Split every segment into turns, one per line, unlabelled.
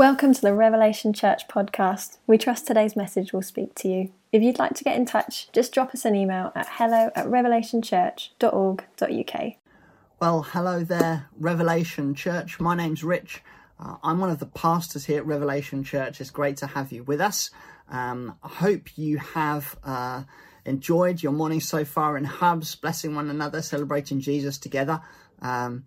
Welcome to the Revelation Church podcast. We trust today's message will speak to you. If you'd like to get in touch, just drop us an email at hello at revelationchurch.org.uk.
Well, hello there, Revelation Church. My name's Rich. Uh, I'm one of the pastors here at Revelation Church. It's great to have you with us. Um, I hope you have uh, enjoyed your morning so far in hubs, blessing one another, celebrating Jesus together. Um,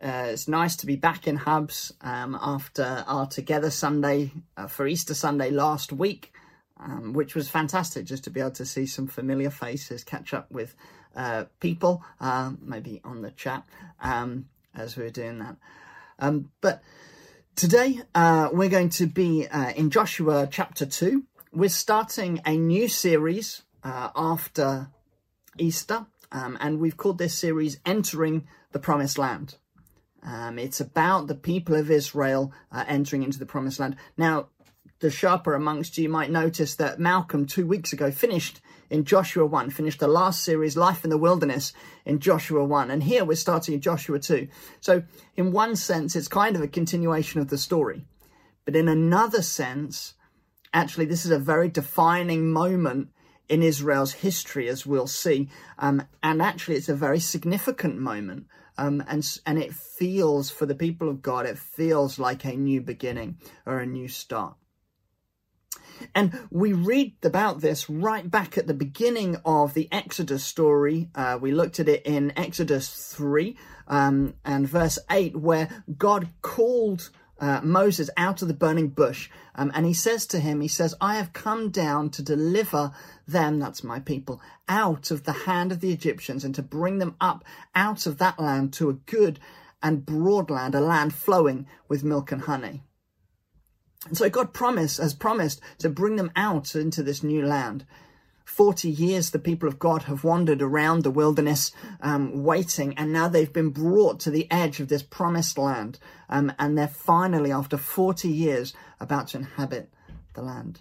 uh, it's nice to be back in Hubs um, after our Together Sunday uh, for Easter Sunday last week, um, which was fantastic just to be able to see some familiar faces, catch up with uh, people, uh, maybe on the chat um, as we are doing that. Um, but today uh, we're going to be uh, in Joshua chapter 2. We're starting a new series after Easter, um, and we've called this series Entering the Promised Land. Um, it's about the people of Israel uh, entering into the promised land. Now, the sharper amongst you might notice that Malcolm two weeks ago finished in Joshua 1, finished the last series, Life in the Wilderness, in Joshua 1. And here we're starting in Joshua 2. So, in one sense, it's kind of a continuation of the story. But in another sense, actually, this is a very defining moment in Israel's history, as we'll see. Um, and actually, it's a very significant moment um, and and it feels for the people of God, it feels like a new beginning or a new start. And we read about this right back at the beginning of the Exodus story. Uh, we looked at it in Exodus 3 um, and verse 8, where God called uh, Moses out of the burning bush. Um, and he says to him, He says, I have come down to deliver them, that's my people, out of the hand of the Egyptians and to bring them up out of that land to a good and broad land, a land flowing with milk and honey. And so God promised, has promised to bring them out into this new land. 40 years the people of God have wandered around the wilderness um, waiting, and now they've been brought to the edge of this promised land. Um, and they're finally, after 40 years, about to inhabit the land.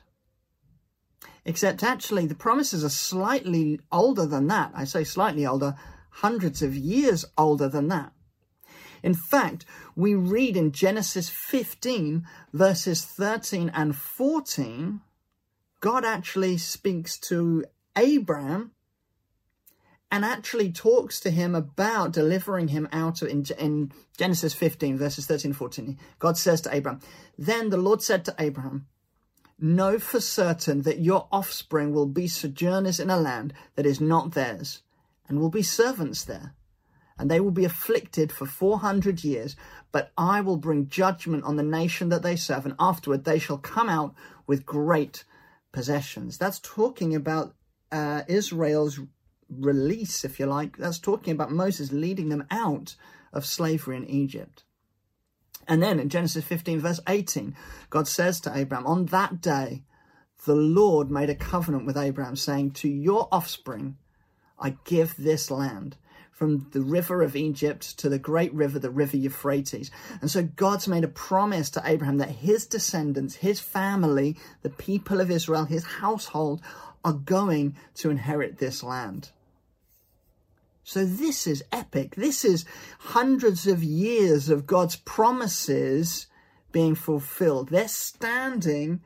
Except actually, the promises are slightly older than that. I say slightly older, hundreds of years older than that. In fact, we read in Genesis 15, verses 13 and 14 God actually speaks to Abraham and actually talks to him about delivering him out of in, in, Genesis 15 verses 13 and 14 God says to Abraham then the Lord said to Abraham know for certain that your offspring will be sojourners in a land that is not theirs and will be servants there and they will be afflicted for 400 years. But I will bring judgment on the nation that they serve and afterward they shall come out with great possessions. That's talking about uh, Israel's release, if you like. That's talking about Moses leading them out of slavery in Egypt. And then in Genesis 15, verse 18, God says to Abraham, On that day, the Lord made a covenant with Abraham, saying, To your offspring I give this land from the river of Egypt to the great river, the river Euphrates. And so God's made a promise to Abraham that his descendants, his family, the people of Israel, his household are going to inherit this land. So this is epic. This is hundreds of years of God's promises being fulfilled. They're standing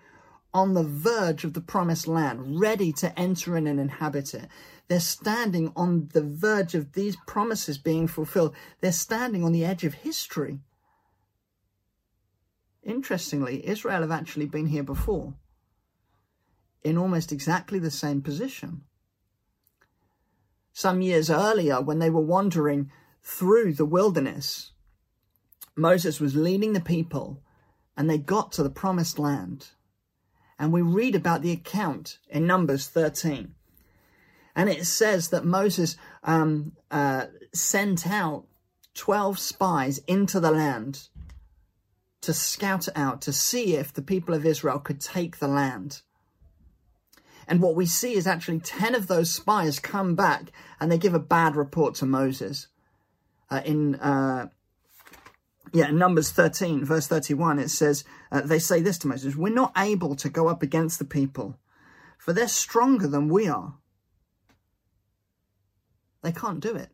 on the verge of the promised land, ready to enter in and inhabit it. They're standing on the verge of these promises being fulfilled. They're standing on the edge of history. Interestingly, Israel have actually been here before in almost exactly the same position. Some years earlier, when they were wandering through the wilderness, Moses was leading the people and they got to the promised land. And we read about the account in Numbers 13. And it says that Moses um, uh, sent out 12 spies into the land to scout it out, to see if the people of Israel could take the land. And what we see is actually 10 of those spies come back and they give a bad report to Moses. Uh, in uh, yeah, in Numbers 13, verse 31, it says, uh, they say this to Moses, We're not able to go up against the people, for they're stronger than we are. They can't do it.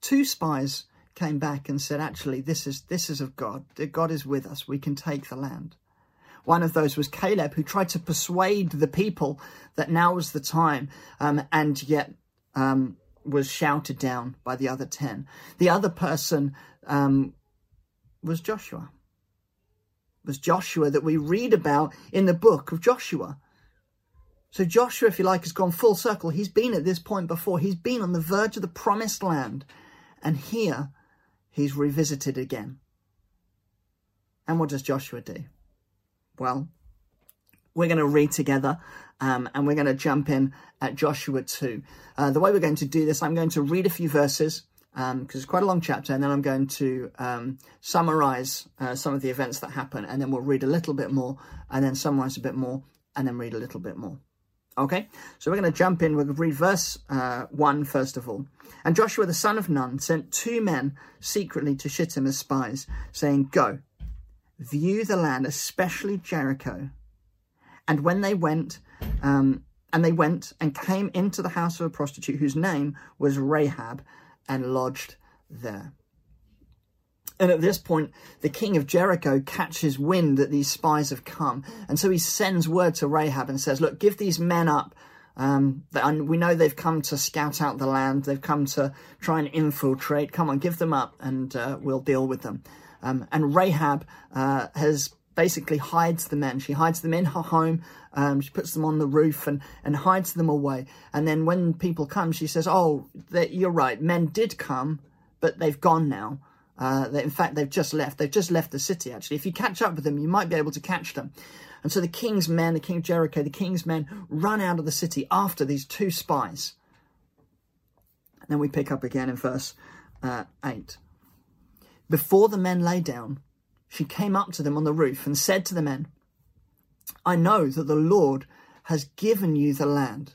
Two spies came back and said, actually, this is, this is of God. God is with us. We can take the land. One of those was Caleb, who tried to persuade the people that now was the time, um, and yet um, was shouted down by the other 10. The other person um, was Joshua. It was Joshua that we read about in the book of Joshua. So Joshua, if you like, has gone full circle. He's been at this point before. He's been on the verge of the promised land. And here he's revisited again. And what does Joshua do? Well, we're going to read together um, and we're going to jump in at Joshua 2. Uh, the way we're going to do this, I'm going to read a few verses because um, it's quite a long chapter, and then I'm going to um, summarize uh, some of the events that happen, and then we'll read a little bit more, and then summarize a bit more, and then read a little bit more. Okay, so we're going to jump in. We'll read verse uh, 1 first of all. And Joshua the son of Nun sent two men secretly to Shittim as spies, saying, Go, view the land, especially Jericho. And when they went, um, and they went and came into the house of a prostitute whose name was Rahab and lodged there. And at this point, the king of Jericho catches wind that these spies have come. And so he sends word to Rahab and says, Look, give these men up. Um, we know they've come to scout out the land. They've come to try and infiltrate. Come on, give them up and uh, we'll deal with them. Um, and Rahab uh, has basically hides the men. She hides them in her home. Um, she puts them on the roof and, and hides them away. And then when people come, she says, oh, you're right. Men did come, but they've gone now. Uh, in fact, they've just left. They've just left the city, actually. If you catch up with them, you might be able to catch them. And so the king's men, the king of Jericho, the king's men run out of the city after these two spies. And then we pick up again in verse uh, 8. Before the men lay down, she came up to them on the roof and said to the men, I know that the Lord has given you the land,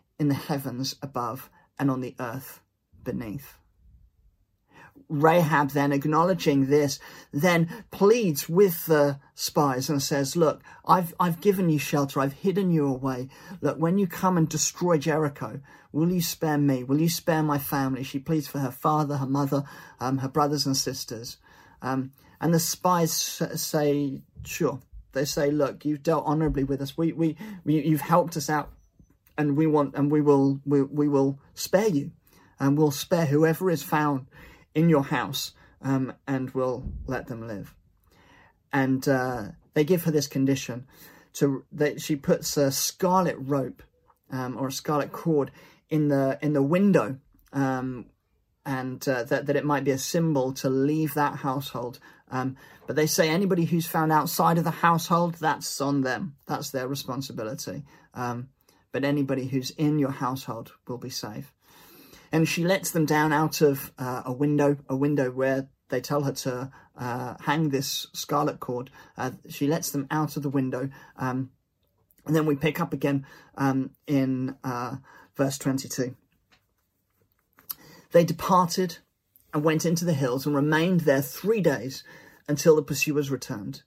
in the heavens above and on the earth beneath. Rahab then acknowledging this, then pleads with the spies and says, look, I've, I've given you shelter. I've hidden you away. Look, when you come and destroy Jericho, will you spare me? Will you spare my family? She pleads for her father, her mother, um, her brothers and sisters. Um, and the spies say, sure. They say, look, you've dealt honorably with us. We, we, we you've helped us out and we want, and we will, we, we will spare you and we'll spare whoever is found in your house um, and will let them live. And uh, they give her this condition to that she puts a scarlet rope um, or a scarlet cord in the in the window, um, and uh, that that it might be a symbol to leave that household. Um, but they say anybody who's found outside of the household, that's on them. That's their responsibility. But anybody who's in your household will be safe and she lets them down out of uh, a window, a window where they tell her to uh, hang this scarlet cord. Uh, she lets them out of the window. Um, and then we pick up again um, in uh, verse 22. They departed and went into the hills and remained there three days until the pursuers returned.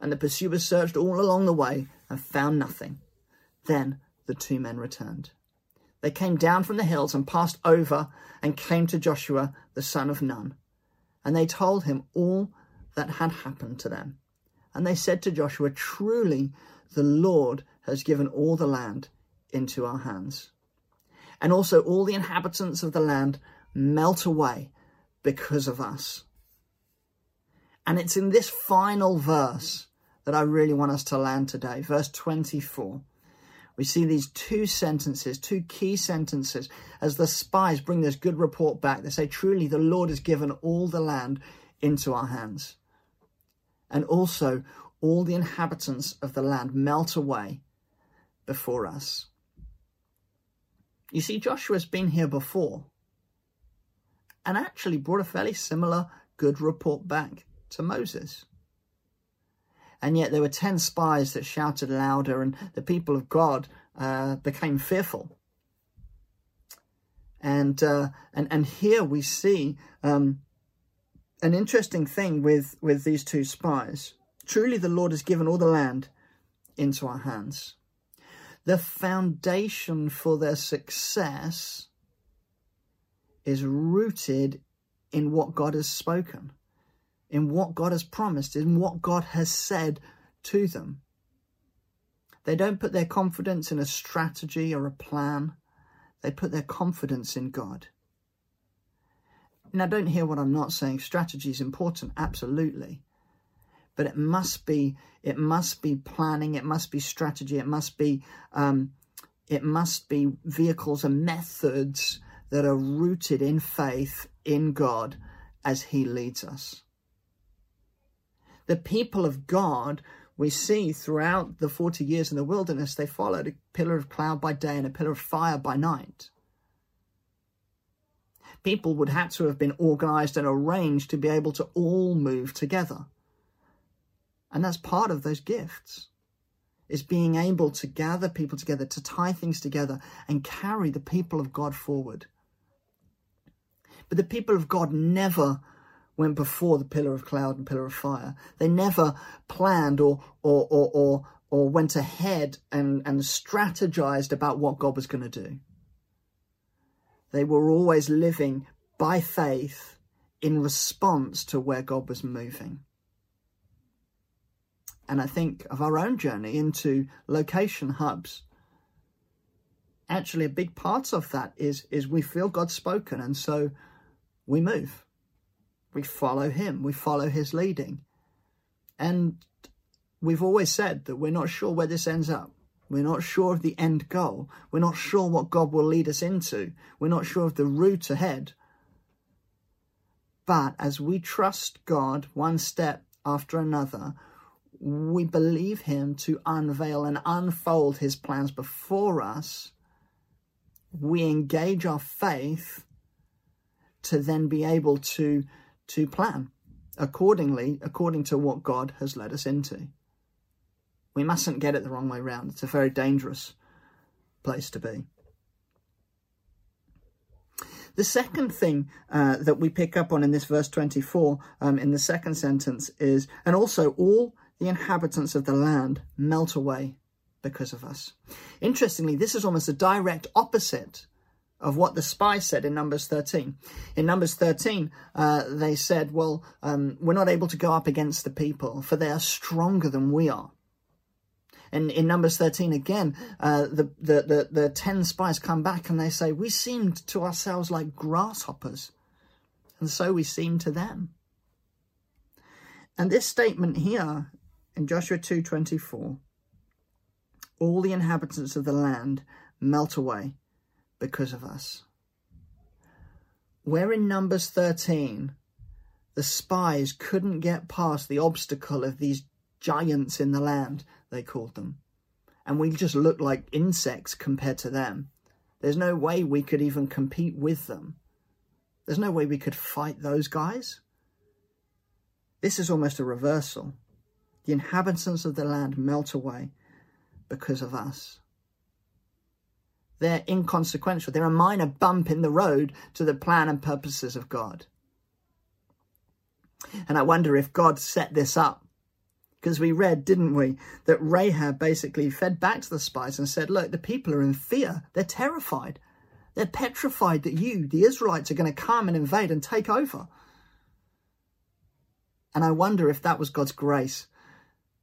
And the pursuers searched all along the way and found nothing. Then the two men returned. They came down from the hills and passed over and came to Joshua the son of Nun. And they told him all that had happened to them. And they said to Joshua, Truly the Lord has given all the land into our hands. And also all the inhabitants of the land melt away because of us. And it's in this final verse that I really want us to land today, verse 24 we see these two sentences, two key sentences, as the spies bring this good report back. They say, Truly, the Lord has given all the land into our hands. And also, all the inhabitants of the land melt away before us. You see, Joshua's been here before. and actually brought a fairly similar good report back to Moses. And yet there were 10 spies that shouted louder, and the people of God uh, became fearful. And, uh, and, and here we see um, an interesting thing with, with these two spies. Truly, the Lord has given all the land into our hands. The foundation for their success is rooted in what God has spoken, in what God has promised, in what God has said to them. They don't put their confidence in a strategy or a plan. They put their confidence in God. Now, don't hear what I'm not saying. Strategy is important, absolutely. But it must be, it must be planning. It must be strategy. It must be, um, it must be vehicles and methods that are rooted in faith in God as He leads us. The people of God, we see throughout the 40 years in the wilderness, they followed a pillar of cloud by day and a pillar of fire by night. People would have to have been organized and arranged to be able to all move together. And that's part of those gifts is being able to gather people together, to tie things together and carry the people of God forward. But the people of God never went before the pillar of cloud and pillar of fire. They never planned or or or or, or went ahead and, and strategized about what God was going to do. They were always living by faith in response to where God was moving. And I think of our own journey into location hubs. Actually, a big part of that is, is we feel God's spoken, and so we move. We follow him. We follow his leading. And we've always said that we're not sure where this ends up. We're not sure of the end goal. We're not sure what God will lead us into. We're not sure of the route ahead. But as we trust God one step after another, we believe Him to unveil and unfold His plans before us. We engage our faith to then be able to to plan accordingly according to what God has led us into. We mustn't get it the wrong way round. It's a very dangerous place to be. The second thing uh, that we pick up on in this verse 24, um, in the second sentence, is, and also all the inhabitants of the land melt away because of us. Interestingly, this is almost a direct opposite of what the spies said in Numbers 13. In Numbers 13, uh, they said, well, um, we're not able to go up against the people, for they are stronger than we are. And in Numbers 13 again, uh, the, the, the, the 10 spies come back and they say, we seemed to ourselves like grasshoppers. And so we seemed to them. And this statement here in Joshua 2.24, all the inhabitants of the land melt away because of us. Where in Numbers 13, the spies couldn't get past the obstacle of these giants in the land, they called them. And we just looked like insects compared to them. There's no way we could even compete with them. There's no way we could fight those guys. This is almost a reversal. The inhabitants of the land melt away because of us. They're inconsequential. They're a minor bump in the road to the plan and purposes of God. And I wonder if God set this up. Because we read, didn't we, that Rahab basically fed back to the spies and said, Look, the people are in fear. They're terrified. They're petrified that you, the Israelites, are going to come and invade and take over. And I wonder if that was God's grace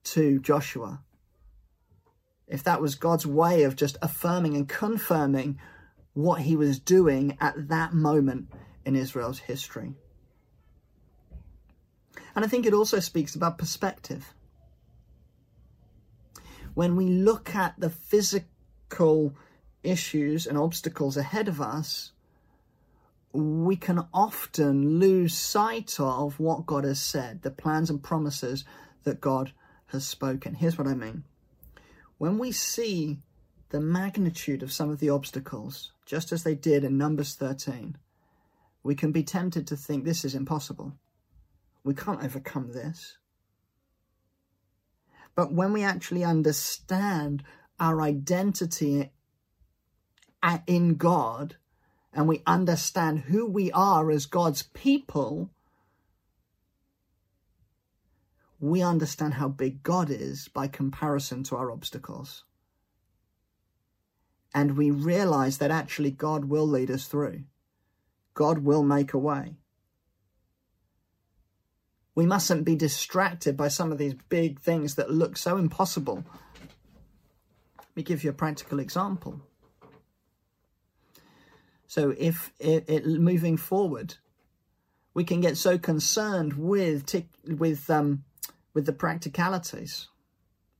to Joshua if that was God's way of just affirming and confirming what he was doing at that moment in Israel's history. And I think it also speaks about perspective. When we look at the physical issues and obstacles ahead of us, we can often lose sight of what God has said, the plans and promises that God has spoken. Here's what I mean when we see the magnitude of some of the obstacles, just as they did in Numbers 13, we can be tempted to think this is impossible. We can't overcome this. But when we actually understand our identity in God and we understand who we are as God's people, we understand how big God is by comparison to our obstacles. And we realize that actually God will lead us through. God will make a way. We mustn't be distracted by some of these big things that look so impossible. Let me give you a practical example. So, if it, it moving forward, we can get so concerned with with um, with the practicalities.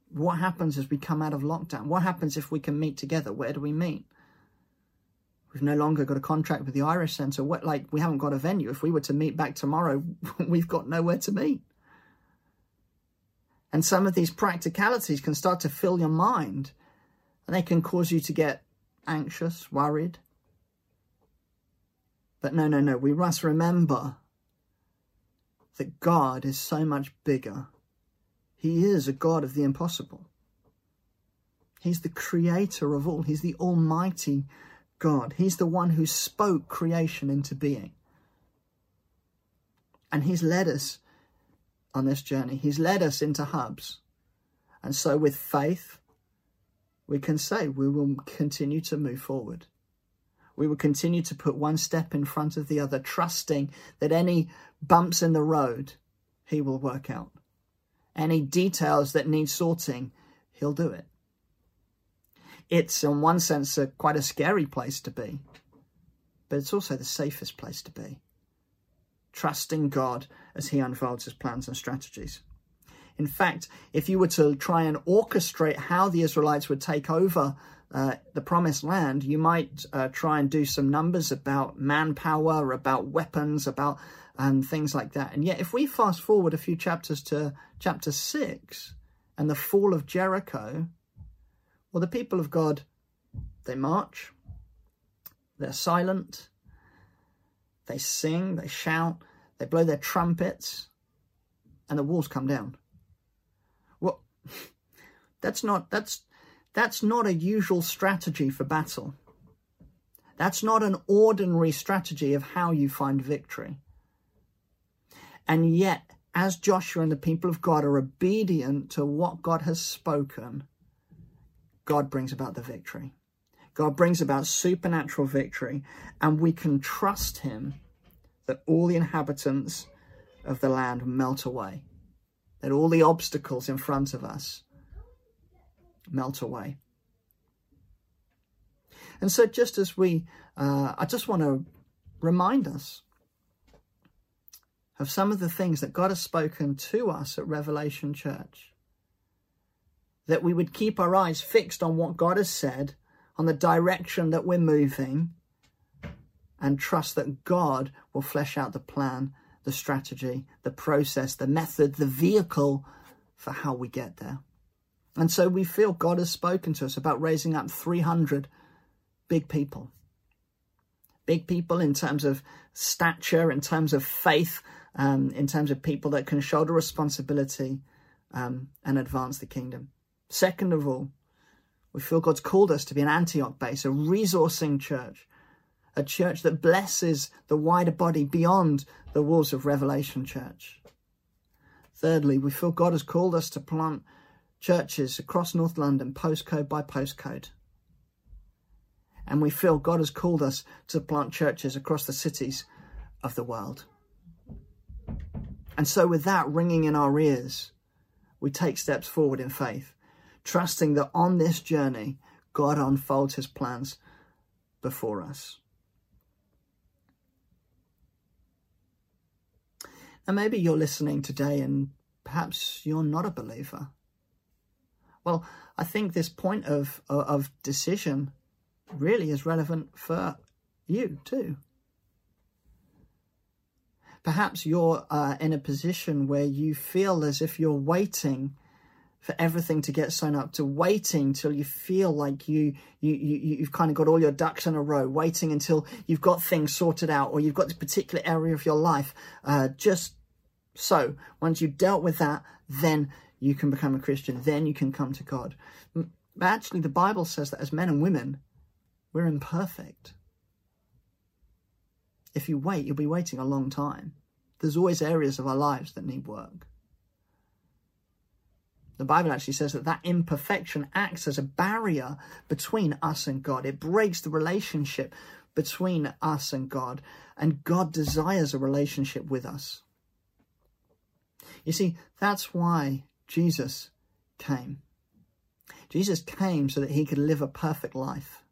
What happens as we come out of lockdown? What happens if we can meet together? Where do we meet? We've no longer got a contract with the Irish Centre. What, like, we haven't got a venue. If we were to meet back tomorrow, we've got nowhere to meet. And some of these practicalities can start to fill your mind and they can cause you to get anxious, worried. But no, no, no. We must remember that God is so much bigger. He is a God of the impossible. He's the creator of all. He's the almighty God. He's the one who spoke creation into being. And He's led us on this journey. He's led us into hubs. And so, with faith, we can say we will continue to move forward. We will continue to put one step in front of the other, trusting that any bumps in the road, He will work out. Any details that need sorting, He'll do it it's in one sense a, quite a scary place to be, but it's also the safest place to be. Trusting God as He unfolds His plans and strategies. In fact, if you were to try and orchestrate how the Israelites would take over uh, the promised land, you might uh, try and do some numbers about manpower, about weapons, about um, things like that. And yet, if we fast forward a few chapters to chapter six and the fall of Jericho, well, the people of God, they march, they're silent, they sing, they shout, they blow their trumpets, and the walls come down. Well, that's not that's that's not a usual strategy for battle. That's not an ordinary strategy of how you find victory. And yet, as Joshua and the people of God are obedient to what God has spoken, God brings about the victory. God brings about supernatural victory, and we can trust Him that all the inhabitants of the land melt away, that all the obstacles in front of us melt away. And so, just as we, uh, I just want to remind us of some of the things that God has spoken to us at Revelation Church that we would keep our eyes fixed on what God has said, on the direction that we're moving, and trust that God will flesh out the plan, the strategy, the process, the method, the vehicle for how we get there. And so we feel God has spoken to us about raising up 300 big people. Big people in terms of stature, in terms of faith, um, in terms of people that can shoulder responsibility um, and advance the kingdom. Second of all, we feel God's called us to be an Antioch base, a resourcing church, a church that blesses the wider body beyond the walls of Revelation Church. Thirdly, we feel God has called us to plant churches across North London, postcode by postcode. And we feel God has called us to plant churches across the cities of the world. And so, with that ringing in our ears, we take steps forward in faith trusting that on this journey, God unfolds his plans before us. And maybe you're listening today and perhaps you're not a believer. Well, I think this point of, of decision really is relevant for you too. Perhaps you're uh, in a position where you feel as if you're waiting for everything to get sewn up to waiting till you feel like you, you, you, you've kind of got all your ducks in a row, waiting until you've got things sorted out or you've got this particular area of your life. Uh, just so once you've dealt with that, then you can become a Christian. Then you can come to God. Actually, the Bible says that as men and women, we're imperfect. If you wait, you'll be waiting a long time. There's always areas of our lives that need work. The Bible actually says that that imperfection acts as a barrier between us and God. It breaks the relationship between us and God, and God desires a relationship with us. You see, that's why Jesus came. Jesus came so that he could live a perfect life.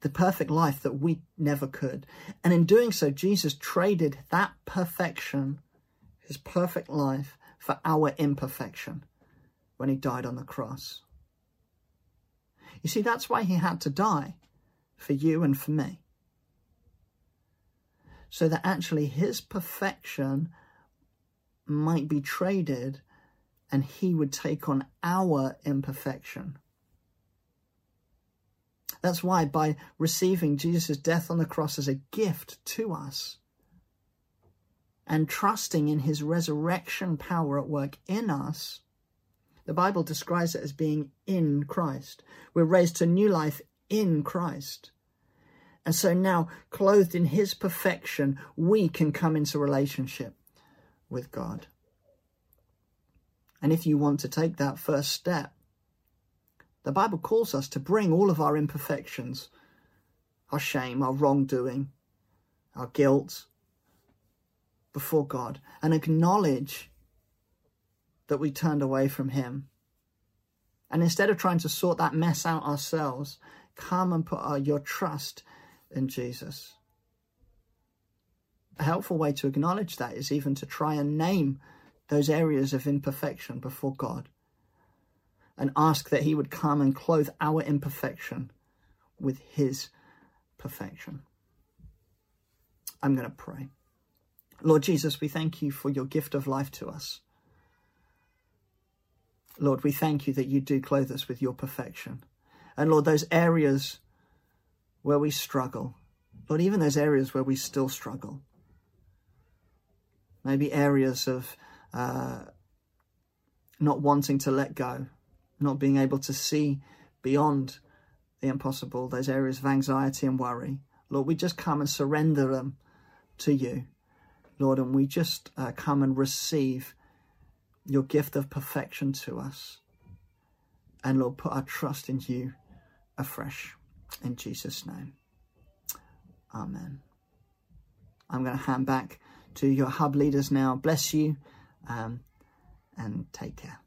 The perfect life that we never could. And in doing so, Jesus traded that perfection, his perfect life, for our imperfection when he died on the cross. You see, that's why he had to die for you and for me. So that actually his perfection might be traded and he would take on our imperfection. That's why by receiving Jesus' death on the cross as a gift to us, and trusting in his resurrection power at work in us, the Bible describes it as being in Christ. We're raised to new life in Christ. And so now, clothed in his perfection, we can come into relationship with God. And if you want to take that first step, the Bible calls us to bring all of our imperfections, our shame, our wrongdoing, our guilt, before God and acknowledge that we turned away from Him. And instead of trying to sort that mess out ourselves, come and put our, your trust in Jesus. A helpful way to acknowledge that is even to try and name those areas of imperfection before God and ask that He would come and clothe our imperfection with His perfection. I'm going to pray. Lord Jesus, we thank you for your gift of life to us. Lord, we thank you that you do clothe us with your perfection. And Lord, those areas where we struggle, Lord, even those areas where we still struggle, maybe areas of uh, not wanting to let go, not being able to see beyond the impossible, those areas of anxiety and worry. Lord, we just come and surrender them to you. Lord, and we just uh, come and receive your gift of perfection to us. And Lord, put our trust in you afresh. In Jesus' name. Amen. I'm going to hand back to your hub leaders now. Bless you um, and take care.